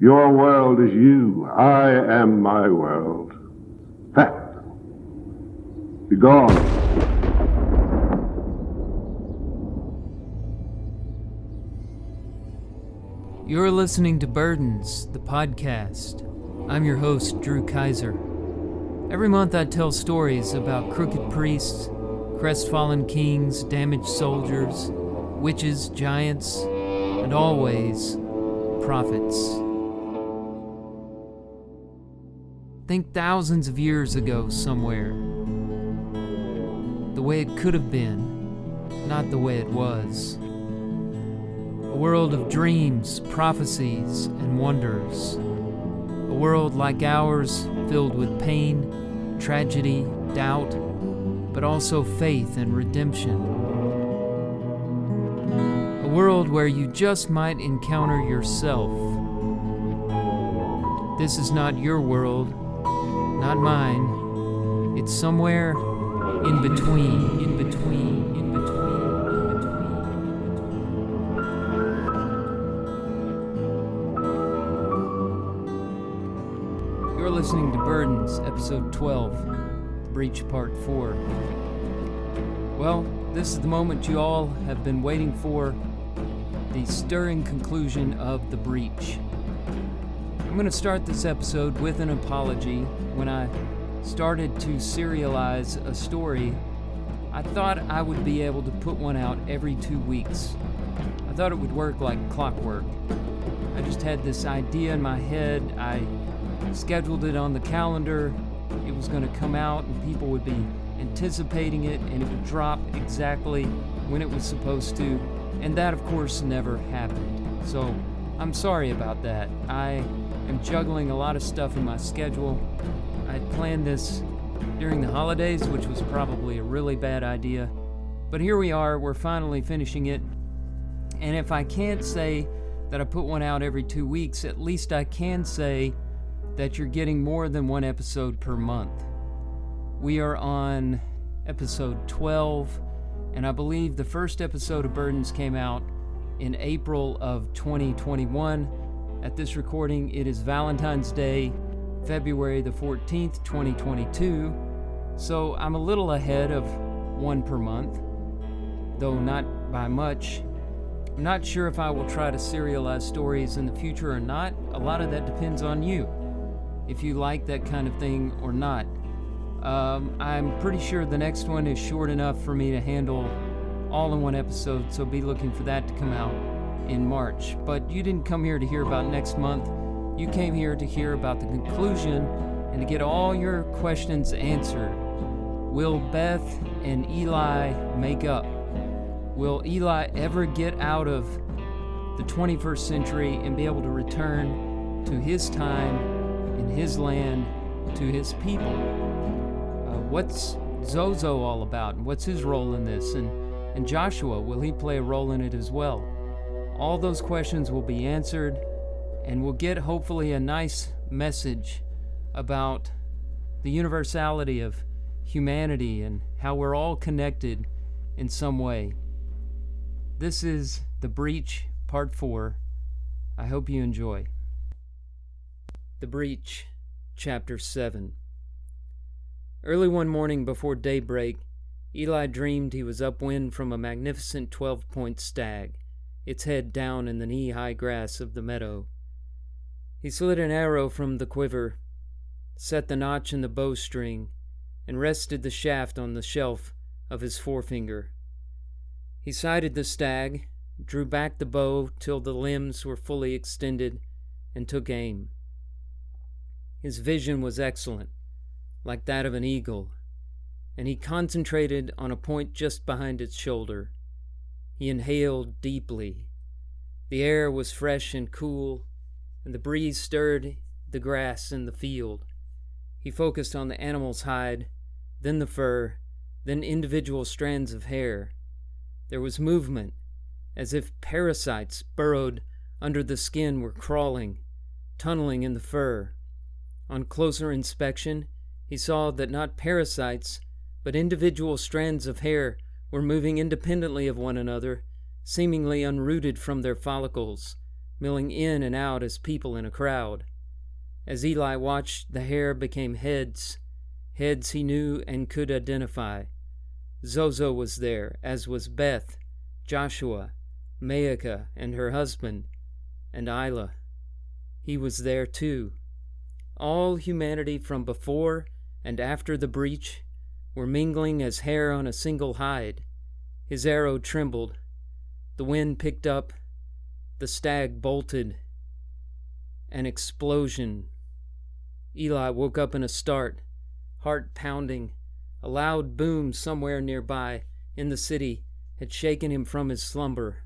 Your world is you. I am my world. Fact. Be gone. You're listening to Burdens, the podcast. I'm your host, Drew Kaiser. Every month I tell stories about crooked priests, crestfallen kings, damaged soldiers, witches, giants, and always prophets. Think thousands of years ago somewhere. The way it could have been, not the way it was. A world of dreams, prophecies, and wonders. A world like ours filled with pain tragedy, doubt, but also faith and redemption. A world where you just might encounter yourself. This is not your world, not mine. It's somewhere in between, in between, in between. You're listening to Burdens, Episode 12, The Breach Part 4. Well, this is the moment you all have been waiting for the stirring conclusion of The Breach. I'm going to start this episode with an apology. When I started to serialize a story, I thought I would be able to put one out every two weeks. I thought it would work like clockwork. I just had this idea in my head. I scheduled it on the calendar. It was going to come out, and people would be anticipating it, and it would drop exactly when it was supposed to. And that, of course, never happened. So I'm sorry about that. I am juggling a lot of stuff in my schedule. I planned this during the holidays, which was probably a really bad idea. But here we are, we're finally finishing it. And if I can't say that I put one out every two weeks, at least I can say that you're getting more than one episode per month. We are on episode 12, and I believe the first episode of Burdens came out in April of 2021. At this recording, it is Valentine's Day, February the 14th, 2022. So I'm a little ahead of one per month, though not by much. I'm not sure if I will try to serialize stories in the future or not. A lot of that depends on you if you like that kind of thing or not. Um, I'm pretty sure the next one is short enough for me to handle all in one episode, so be looking for that to come out in March. But you didn't come here to hear about next month. You came here to hear about the conclusion and to get all your questions answered. Will Beth and Eli make up? Will Eli ever get out of the 21st century and be able to return to his time in his land to his people. Uh, what's Zozo all about, and what's his role in this? And, and Joshua, will he play a role in it as well? All those questions will be answered, and we'll get hopefully a nice message about the universality of humanity and how we're all connected in some way. This is The Breach, Part 4. I hope you enjoy. The Breach, Chapter 7 Early one morning before daybreak, Eli dreamed he was upwind from a magnificent twelve point stag, its head down in the knee high grass of the meadow. He slid an arrow from the quiver, set the notch in the bowstring, and rested the shaft on the shelf of his forefinger. He sighted the stag, drew back the bow till the limbs were fully extended, and took aim. His vision was excellent, like that of an eagle, and he concentrated on a point just behind its shoulder. He inhaled deeply. The air was fresh and cool, and the breeze stirred the grass in the field. He focused on the animal's hide, then the fur, then individual strands of hair. There was movement, as if parasites burrowed under the skin were crawling, tunneling in the fur. On closer inspection, he saw that not parasites, but individual strands of hair were moving independently of one another, seemingly unrooted from their follicles, milling in and out as people in a crowd. As Eli watched, the hair became heads, heads he knew and could identify. Zozo was there, as was Beth, Joshua, Maacah and her husband, and Isla. He was there too. All humanity from before and after the breach were mingling as hair on a single hide. His arrow trembled. The wind picked up. The stag bolted. An explosion. Eli woke up in a start, heart pounding. A loud boom somewhere nearby, in the city, had shaken him from his slumber.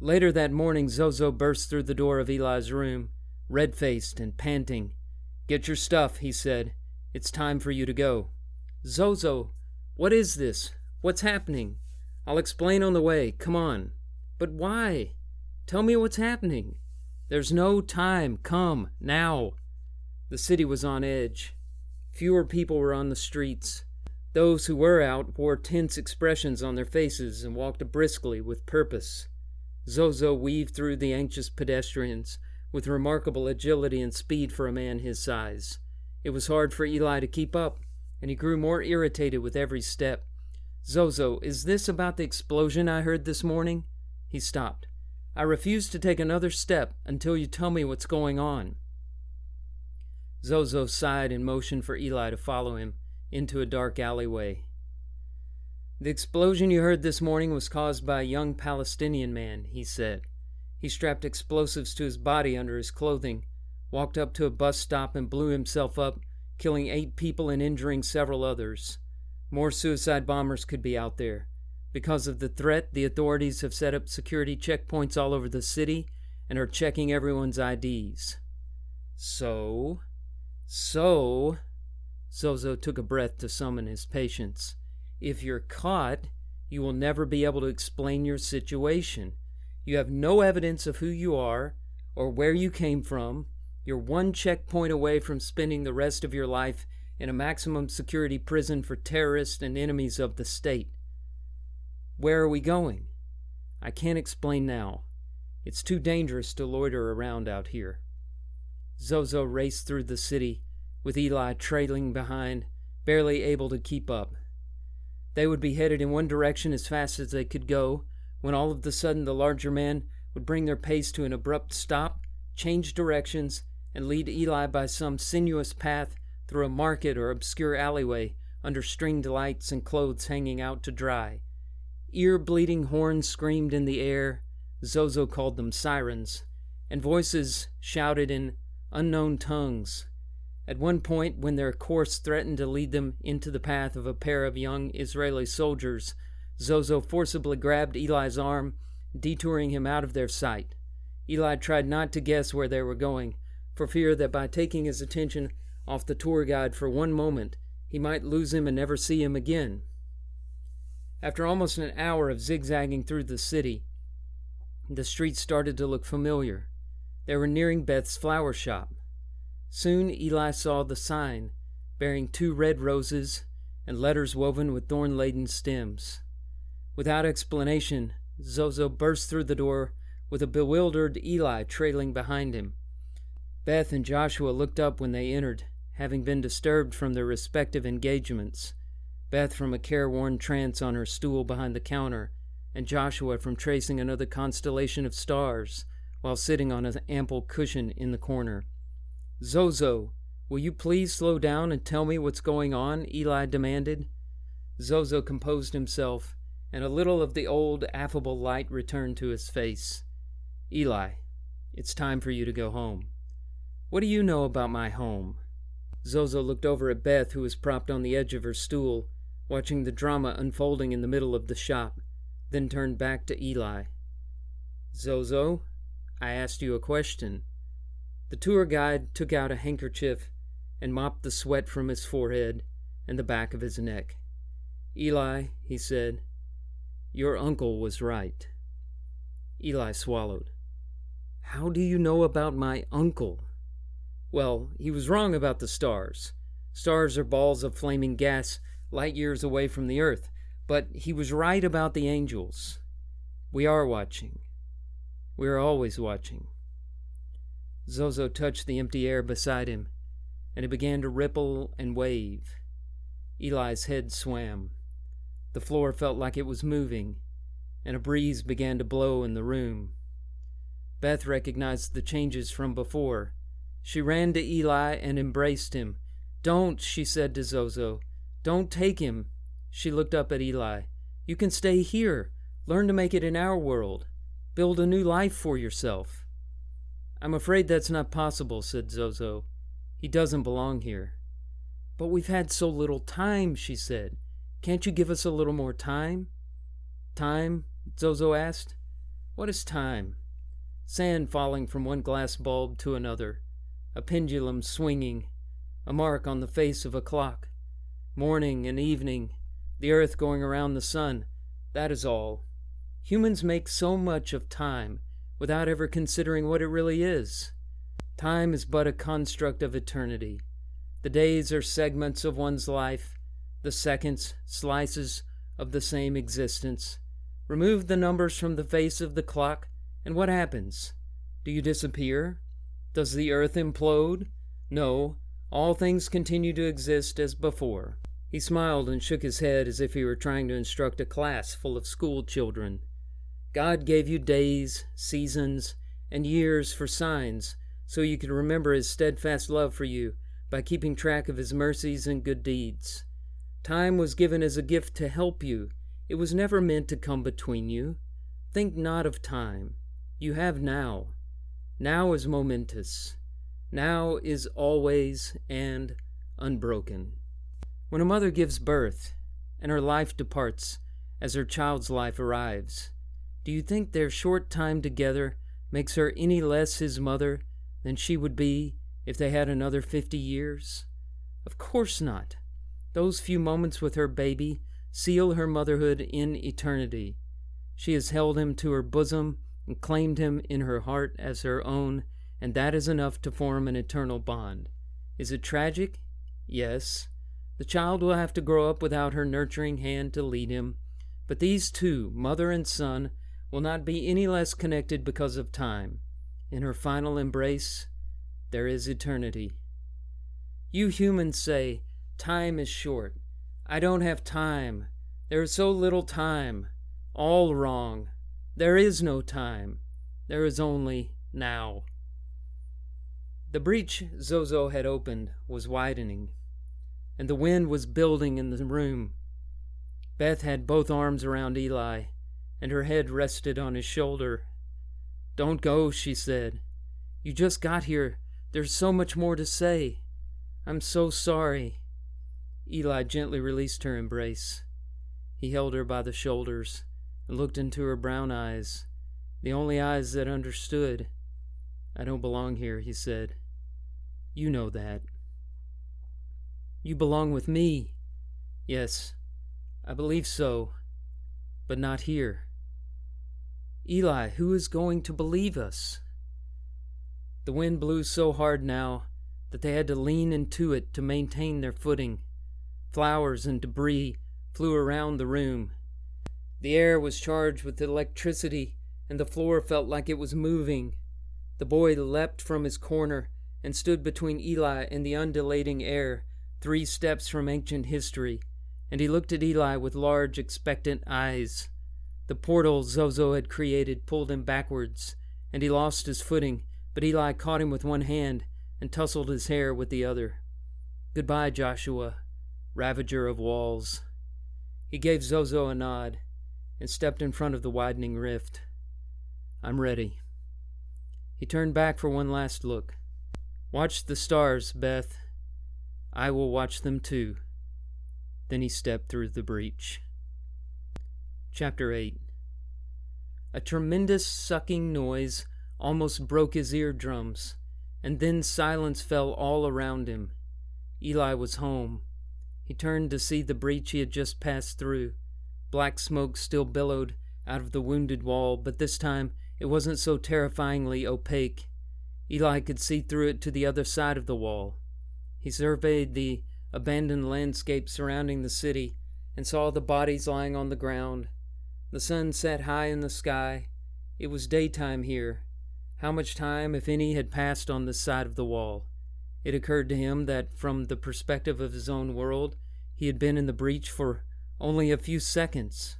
Later that morning, Zozo burst through the door of Eli's room, red faced and panting. Get your stuff, he said. It's time for you to go. Zozo, what is this? What's happening? I'll explain on the way. Come on. But why? Tell me what's happening. There's no time. Come, now. The city was on edge. Fewer people were on the streets. Those who were out wore tense expressions on their faces and walked briskly with purpose. Zozo weaved through the anxious pedestrians with remarkable agility and speed for a man his size. It was hard for Eli to keep up, and he grew more irritated with every step. Zozo, is this about the explosion I heard this morning? He stopped. I refuse to take another step until you tell me what's going on. Zozo sighed and motioned for Eli to follow him into a dark alleyway. The explosion you heard this morning was caused by a young Palestinian man, he said. He strapped explosives to his body under his clothing, walked up to a bus stop, and blew himself up, killing eight people and injuring several others. More suicide bombers could be out there. Because of the threat, the authorities have set up security checkpoints all over the city and are checking everyone's IDs. So, so, Zozo took a breath to summon his patience. If you're caught, you will never be able to explain your situation. You have no evidence of who you are or where you came from. You're one checkpoint away from spending the rest of your life in a maximum security prison for terrorists and enemies of the state. Where are we going? I can't explain now. It's too dangerous to loiter around out here. Zozo raced through the city, with Eli trailing behind, barely able to keep up. They would be headed in one direction as fast as they could go, when all of a sudden the larger man would bring their pace to an abrupt stop, change directions, and lead Eli by some sinuous path through a market or obscure alleyway under stringed lights and clothes hanging out to dry. Ear bleeding horns screamed in the air, Zozo called them sirens, and voices shouted in unknown tongues. At one point, when their course threatened to lead them into the path of a pair of young Israeli soldiers, Zozo forcibly grabbed Eli's arm, detouring him out of their sight. Eli tried not to guess where they were going, for fear that by taking his attention off the tour guide for one moment, he might lose him and never see him again. After almost an hour of zigzagging through the city, the streets started to look familiar. They were nearing Beth's flower shop. Soon Eli saw the sign, bearing two red roses and letters woven with thorn laden stems. Without explanation, Zozo burst through the door with a bewildered Eli trailing behind him. Beth and Joshua looked up when they entered, having been disturbed from their respective engagements. Beth from a careworn trance on her stool behind the counter, and Joshua from tracing another constellation of stars while sitting on an ample cushion in the corner. Zozo, will you please slow down and tell me what's going on? Eli demanded. Zozo composed himself, and a little of the old affable light returned to his face. Eli, it's time for you to go home. What do you know about my home? Zozo looked over at Beth, who was propped on the edge of her stool, watching the drama unfolding in the middle of the shop, then turned back to Eli. Zozo, I asked you a question. The tour guide took out a handkerchief and mopped the sweat from his forehead and the back of his neck. Eli, he said, your uncle was right. Eli swallowed. How do you know about my uncle? Well, he was wrong about the stars. Stars are balls of flaming gas light years away from the earth, but he was right about the angels. We are watching. We are always watching. Zozo touched the empty air beside him, and it began to ripple and wave. Eli's head swam. The floor felt like it was moving, and a breeze began to blow in the room. Beth recognized the changes from before. She ran to Eli and embraced him. Don't, she said to Zozo. Don't take him. She looked up at Eli. You can stay here. Learn to make it in our world. Build a new life for yourself. I'm afraid that's not possible, said Zozo. He doesn't belong here. But we've had so little time, she said. Can't you give us a little more time? Time? Zozo asked. What is time? Sand falling from one glass bulb to another, a pendulum swinging, a mark on the face of a clock. Morning and evening, the earth going around the sun, that is all. Humans make so much of time without ever considering what it really is. Time is but a construct of eternity. The days are segments of one's life, the seconds, slices of the same existence. Remove the numbers from the face of the clock, and what happens? Do you disappear? Does the earth implode? No, all things continue to exist as before. He smiled and shook his head as if he were trying to instruct a class full of school children. God gave you days, seasons, and years for signs, so you could remember His steadfast love for you by keeping track of His mercies and good deeds. Time was given as a gift to help you, it was never meant to come between you. Think not of time. You have now. Now is momentous. Now is always and unbroken. When a mother gives birth and her life departs as her child's life arrives, do you think their short time together makes her any less his mother than she would be if they had another fifty years? Of course not. Those few moments with her baby seal her motherhood in eternity. She has held him to her bosom and claimed him in her heart as her own, and that is enough to form an eternal bond. Is it tragic? Yes. The child will have to grow up without her nurturing hand to lead him, but these two, mother and son, will not be any less connected because of time. In her final embrace, there is eternity. You humans say, time is short. I don't have time. There is so little time. All wrong. There is no time. There is only now. The breach Zozo had opened was widening, and the wind was building in the room. Beth had both arms around Eli and her head rested on his shoulder. Don't go, she said. You just got here. There's so much more to say. I'm so sorry. Eli gently released her embrace. He held her by the shoulders and looked into her brown eyes, the only eyes that understood. I don't belong here, he said. You know that. You belong with me. Yes, I believe so, but not here. Eli, who is going to believe us? The wind blew so hard now that they had to lean into it to maintain their footing. Flowers and debris flew around the room. The air was charged with electricity, and the floor felt like it was moving. The boy leapt from his corner and stood between Eli and the undulating air, three steps from ancient history, and he looked at Eli with large, expectant eyes. The portal Zozo had created pulled him backwards, and he lost his footing, but Eli caught him with one hand and tousled his hair with the other. Goodbye, Joshua, ravager of walls. He gave Zozo a nod and stepped in front of the widening rift. I'm ready. He turned back for one last look. Watch the stars, Beth. I will watch them too. Then he stepped through the breach. Chapter 8 A tremendous sucking noise almost broke his eardrums, and then silence fell all around him. Eli was home. He turned to see the breach he had just passed through. Black smoke still billowed out of the wounded wall, but this time it wasn't so terrifyingly opaque. Eli could see through it to the other side of the wall. He surveyed the abandoned landscape surrounding the city and saw the bodies lying on the ground. The sun set high in the sky. It was daytime here. How much time, if any, had passed on this side of the wall? It occurred to him that, from the perspective of his own world, he had been in the breach for only a few seconds.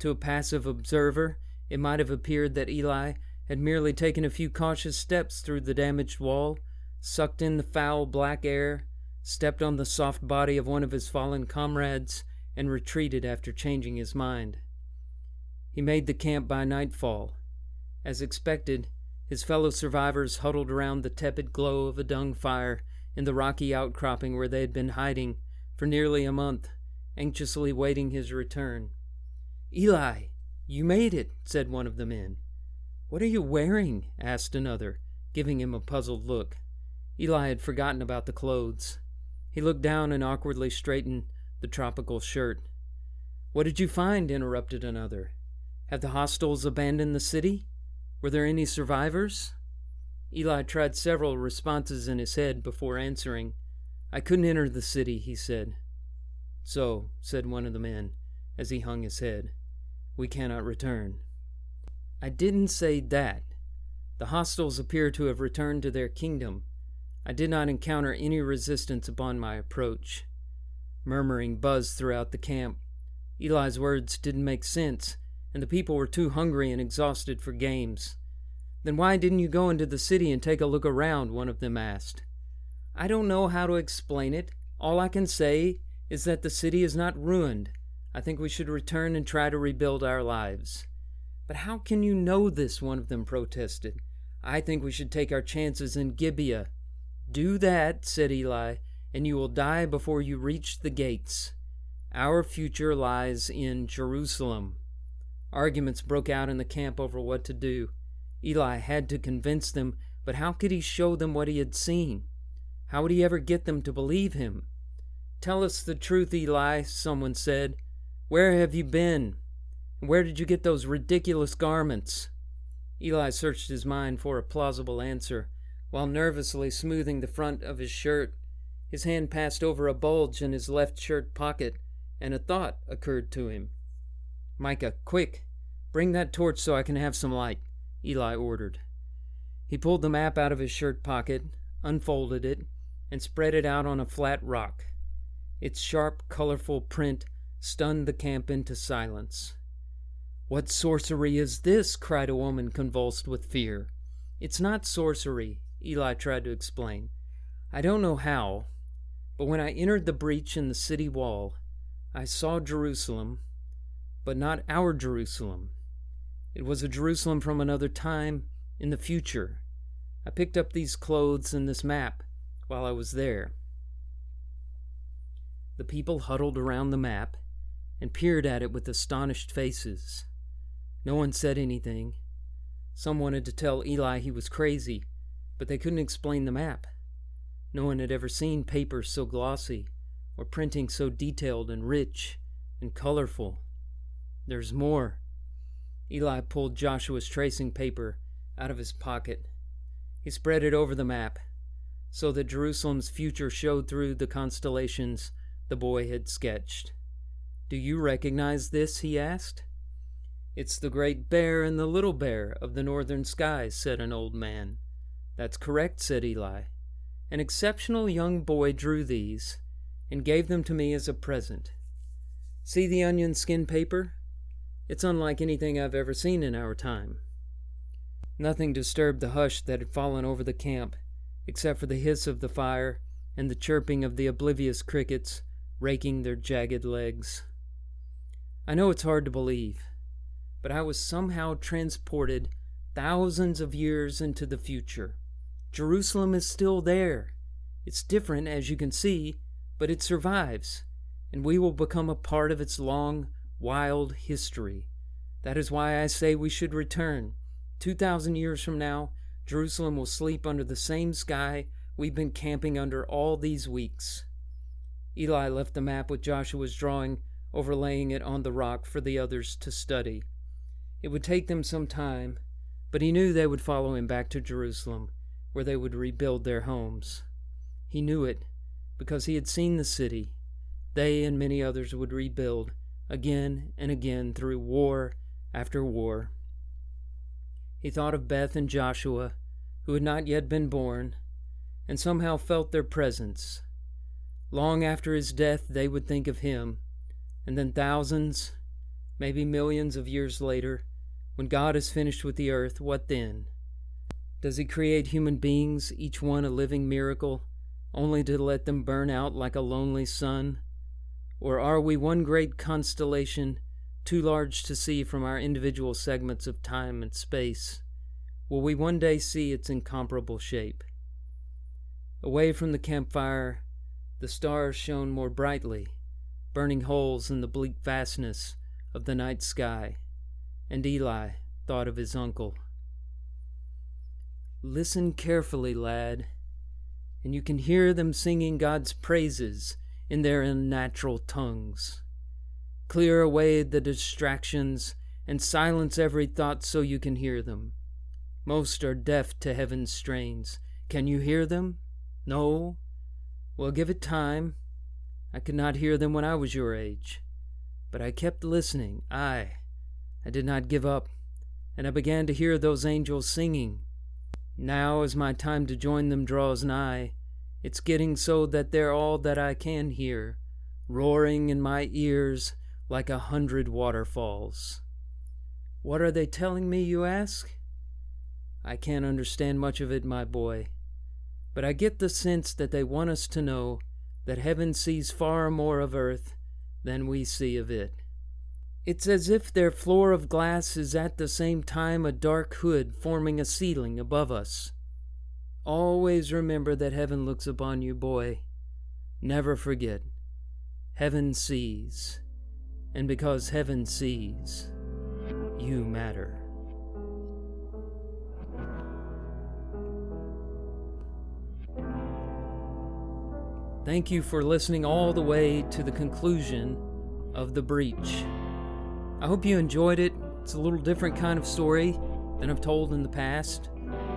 To a passive observer, it might have appeared that Eli had merely taken a few cautious steps through the damaged wall, sucked in the foul black air, stepped on the soft body of one of his fallen comrades, and retreated after changing his mind. He made the camp by nightfall. As expected, his fellow survivors huddled around the tepid glow of a dung fire in the rocky outcropping where they had been hiding for nearly a month, anxiously waiting his return. Eli, you made it, said one of the men. What are you wearing? asked another, giving him a puzzled look. Eli had forgotten about the clothes. He looked down and awkwardly straightened the tropical shirt. What did you find? interrupted another. Have the hostiles abandoned the city? Were there any survivors? Eli tried several responses in his head before answering. I couldn't enter the city, he said. So, said one of the men, as he hung his head, we cannot return. I didn't say that. The hostiles appear to have returned to their kingdom. I did not encounter any resistance upon my approach. Murmuring buzzed throughout the camp. Eli's words didn't make sense, and the people were too hungry and exhausted for games. Then why didn't you go into the city and take a look around? One of them asked. I don't know how to explain it. All I can say is that the city is not ruined. I think we should return and try to rebuild our lives. But how can you know this? One of them protested. I think we should take our chances in Gibeah. Do that, said Eli, and you will die before you reach the gates. Our future lies in Jerusalem. Arguments broke out in the camp over what to do. Eli had to convince them, but how could he show them what he had seen? How would he ever get them to believe him? Tell us the truth, Eli, someone said. Where have you been? And where did you get those ridiculous garments? Eli searched his mind for a plausible answer, while nervously smoothing the front of his shirt. His hand passed over a bulge in his left shirt pocket, and a thought occurred to him. Micah, quick! Bring that torch so I can have some light, Eli ordered. He pulled the map out of his shirt pocket, unfolded it, and spread it out on a flat rock. Its sharp, colorful print stunned the camp into silence. What sorcery is this? cried a woman convulsed with fear. It's not sorcery, Eli tried to explain. I don't know how, but when I entered the breach in the city wall, I saw Jerusalem but not our Jerusalem. It was a Jerusalem from another time in the future. I picked up these clothes and this map while I was there. The people huddled around the map and peered at it with astonished faces. No one said anything. Some wanted to tell Eli he was crazy, but they couldn't explain the map. No one had ever seen paper so glossy, or printing so detailed and rich and colorful. There's more. Eli pulled Joshua's tracing paper out of his pocket. He spread it over the map, so that Jerusalem's future showed through the constellations the boy had sketched. Do you recognize this? he asked. It's the great bear and the little bear of the northern skies, said an old man. That's correct, said Eli. An exceptional young boy drew these and gave them to me as a present. See the onion skin paper? It's unlike anything I've ever seen in our time. Nothing disturbed the hush that had fallen over the camp, except for the hiss of the fire and the chirping of the oblivious crickets raking their jagged legs. I know it's hard to believe, but I was somehow transported thousands of years into the future. Jerusalem is still there. It's different, as you can see, but it survives, and we will become a part of its long, wild history. That is why I say we should return. Two thousand years from now, Jerusalem will sleep under the same sky we've been camping under all these weeks. Eli left the map with Joshua's drawing, overlaying it on the rock for the others to study. It would take them some time, but he knew they would follow him back to Jerusalem, where they would rebuild their homes. He knew it because he had seen the city. They and many others would rebuild again and again through war after war. He thought of Beth and Joshua, who had not yet been born, and somehow felt their presence. Long after his death, they would think of him, and then thousands, maybe millions of years later, when God is finished with the earth, what then? Does he create human beings, each one a living miracle, only to let them burn out like a lonely sun? Or are we one great constellation, too large to see from our individual segments of time and space? Will we one day see its incomparable shape? Away from the campfire, the stars shone more brightly, burning holes in the bleak vastness of the night sky, and Eli thought of his uncle. Listen carefully, lad, and you can hear them singing God's praises in their unnatural tongues. Clear away the distractions and silence every thought so you can hear them. Most are deaf to heaven's strains. Can you hear them? No? Well, give it time. I could not hear them when I was your age. But I kept listening. I, I did not give up, and I began to hear those angels singing. Now, as my time to join them draws nigh, it's getting so that they're all that I can hear, roaring in my ears like a hundred waterfalls. What are they telling me, you ask? I can't understand much of it, my boy, but I get the sense that they want us to know that heaven sees far more of earth than we see of it. It's as if their floor of glass is at the same time a dark hood forming a ceiling above us. Always remember that heaven looks upon you, boy. Never forget. Heaven sees. And because heaven sees, you matter. Thank you for listening all the way to the conclusion of The Breach. I hope you enjoyed it. It's a little different kind of story than I've told in the past.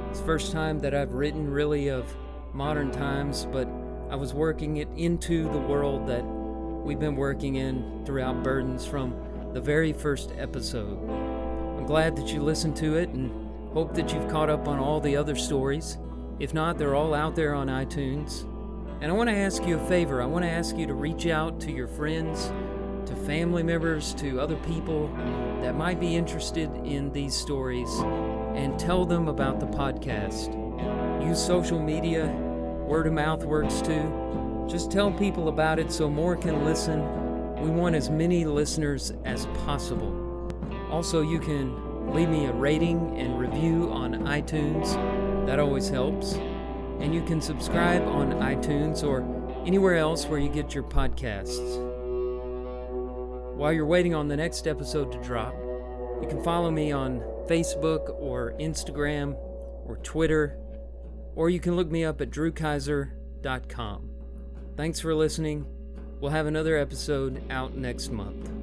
It's the first time that I've written really of modern times, but I was working it into the world that we've been working in throughout Burdens from the very first episode. I'm glad that you listened to it and hope that you've caught up on all the other stories. If not, they're all out there on iTunes. And I want to ask you a favor. I want to ask you to reach out to your friends, to family members, to other people that might be interested in these stories and tell them about the podcast. Use social media, word of mouth works too. Just tell people about it so more can listen. We want as many listeners as possible. Also, you can leave me a rating and review on iTunes, that always helps. And you can subscribe on iTunes or anywhere else where you get your podcasts. While you're waiting on the next episode to drop, you can follow me on Facebook or Instagram or Twitter, or you can look me up at drewkaiser.com. Thanks for listening. We'll have another episode out next month.